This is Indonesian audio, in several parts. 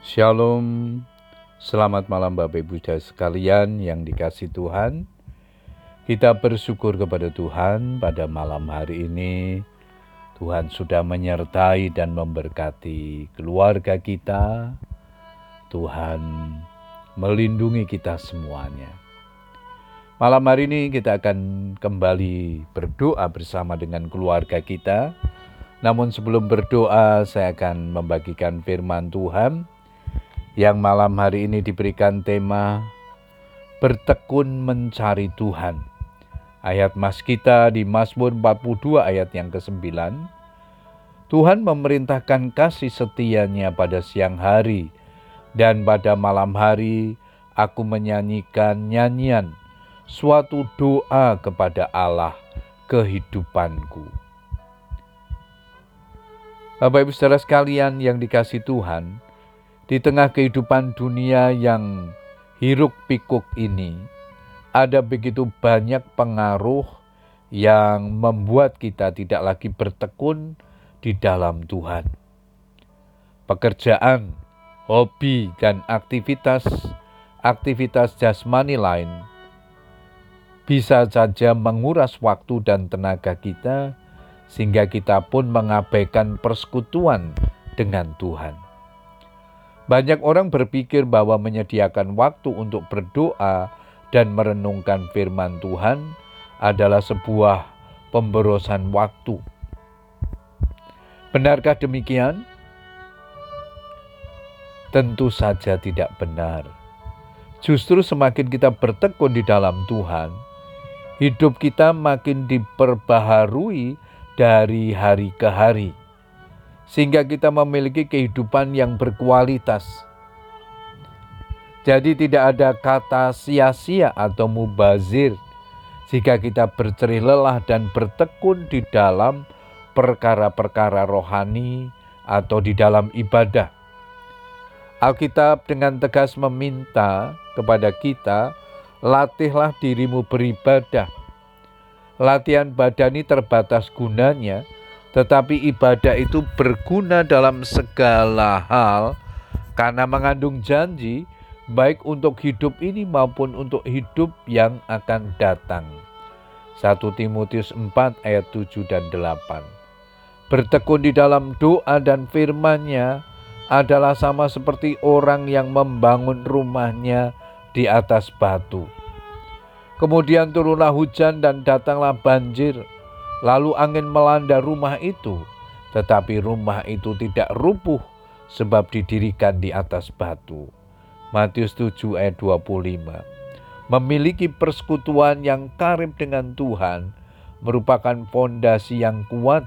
Shalom, selamat malam Bapak Ibu dan sekalian yang dikasih Tuhan. Kita bersyukur kepada Tuhan pada malam hari ini. Tuhan sudah menyertai dan memberkati keluarga kita. Tuhan melindungi kita semuanya. Malam hari ini kita akan kembali berdoa bersama dengan keluarga kita. Namun sebelum berdoa, saya akan membagikan firman Tuhan yang malam hari ini diberikan tema bertekun mencari Tuhan. Ayat mas kita di Mazmur 42 ayat yang ke-9. Tuhan memerintahkan kasih setianya pada siang hari dan pada malam hari aku menyanyikan nyanyian suatu doa kepada Allah kehidupanku. Bapak Ibu Saudara sekalian yang dikasih Tuhan, di tengah kehidupan dunia yang hiruk pikuk ini, ada begitu banyak pengaruh yang membuat kita tidak lagi bertekun di dalam Tuhan. Pekerjaan, hobi, dan aktivitas aktivitas jasmani lain bisa saja menguras waktu dan tenaga kita, sehingga kita pun mengabaikan persekutuan dengan Tuhan. Banyak orang berpikir bahwa menyediakan waktu untuk berdoa dan merenungkan firman Tuhan adalah sebuah pemborosan waktu. Benarkah demikian? Tentu saja tidak benar. Justru semakin kita bertekun di dalam Tuhan, hidup kita makin diperbaharui dari hari ke hari sehingga kita memiliki kehidupan yang berkualitas. Jadi tidak ada kata sia-sia atau mubazir jika kita bercerih lelah dan bertekun di dalam perkara-perkara rohani atau di dalam ibadah. Alkitab dengan tegas meminta kepada kita, latihlah dirimu beribadah. Latihan badani terbatas gunanya, tetapi ibadah itu berguna dalam segala hal karena mengandung janji baik untuk hidup ini maupun untuk hidup yang akan datang. 1 Timotius 4 ayat 7 dan 8. Bertekun di dalam doa dan firman-Nya adalah sama seperti orang yang membangun rumahnya di atas batu. Kemudian turunlah hujan dan datanglah banjir Lalu angin melanda rumah itu, tetapi rumah itu tidak rubuh sebab didirikan di atas batu. Matius 7 ayat 25. Memiliki persekutuan yang karib dengan Tuhan merupakan fondasi yang kuat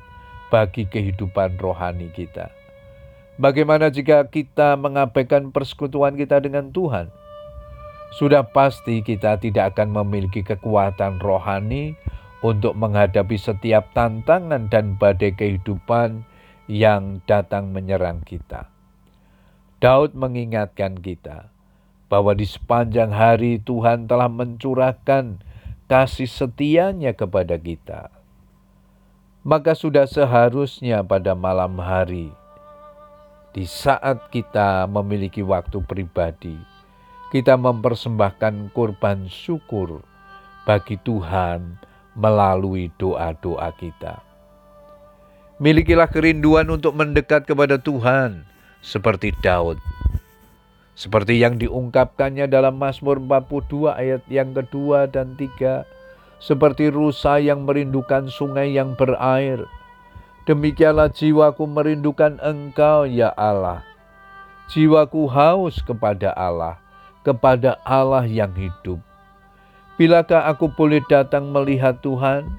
bagi kehidupan rohani kita. Bagaimana jika kita mengabaikan persekutuan kita dengan Tuhan? Sudah pasti kita tidak akan memiliki kekuatan rohani untuk menghadapi setiap tantangan dan badai kehidupan yang datang menyerang kita. Daud mengingatkan kita bahwa di sepanjang hari Tuhan telah mencurahkan kasih setianya kepada kita. Maka sudah seharusnya pada malam hari, di saat kita memiliki waktu pribadi, kita mempersembahkan kurban syukur bagi Tuhan melalui doa-doa kita. Milikilah kerinduan untuk mendekat kepada Tuhan seperti Daud. Seperti yang diungkapkannya dalam Mazmur 42 ayat yang kedua dan tiga, seperti rusa yang merindukan sungai yang berair. Demikianlah jiwaku merindukan Engkau, ya Allah. Jiwaku haus kepada Allah, kepada Allah yang hidup. Bilakah aku boleh datang melihat Tuhan?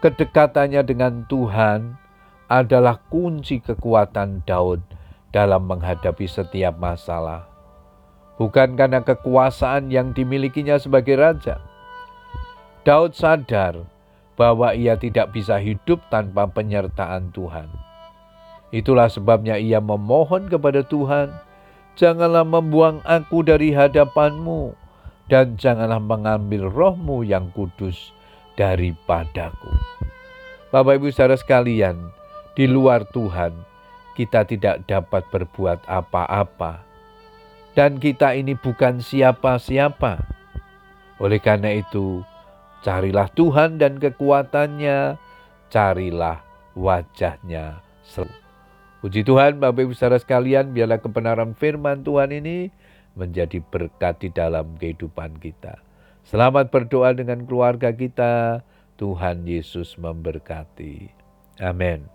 Kedekatannya dengan Tuhan adalah kunci kekuatan Daud dalam menghadapi setiap masalah. Bukan karena kekuasaan yang dimilikinya sebagai raja. Daud sadar bahwa ia tidak bisa hidup tanpa penyertaan Tuhan. Itulah sebabnya ia memohon kepada Tuhan, "Janganlah membuang aku dari hadapanmu." Dan janganlah mengambil rohmu yang kudus daripadaku. Bapak Ibu saudara sekalian, di luar Tuhan kita tidak dapat berbuat apa-apa. Dan kita ini bukan siapa-siapa. Oleh karena itu, carilah Tuhan dan kekuatannya, carilah wajahnya selalu. Puji Tuhan, Bapak Ibu saudara sekalian, biarlah kebenaran firman Tuhan ini menjadi berkat di dalam kehidupan kita. Selamat berdoa dengan keluarga kita. Tuhan Yesus memberkati. Amin.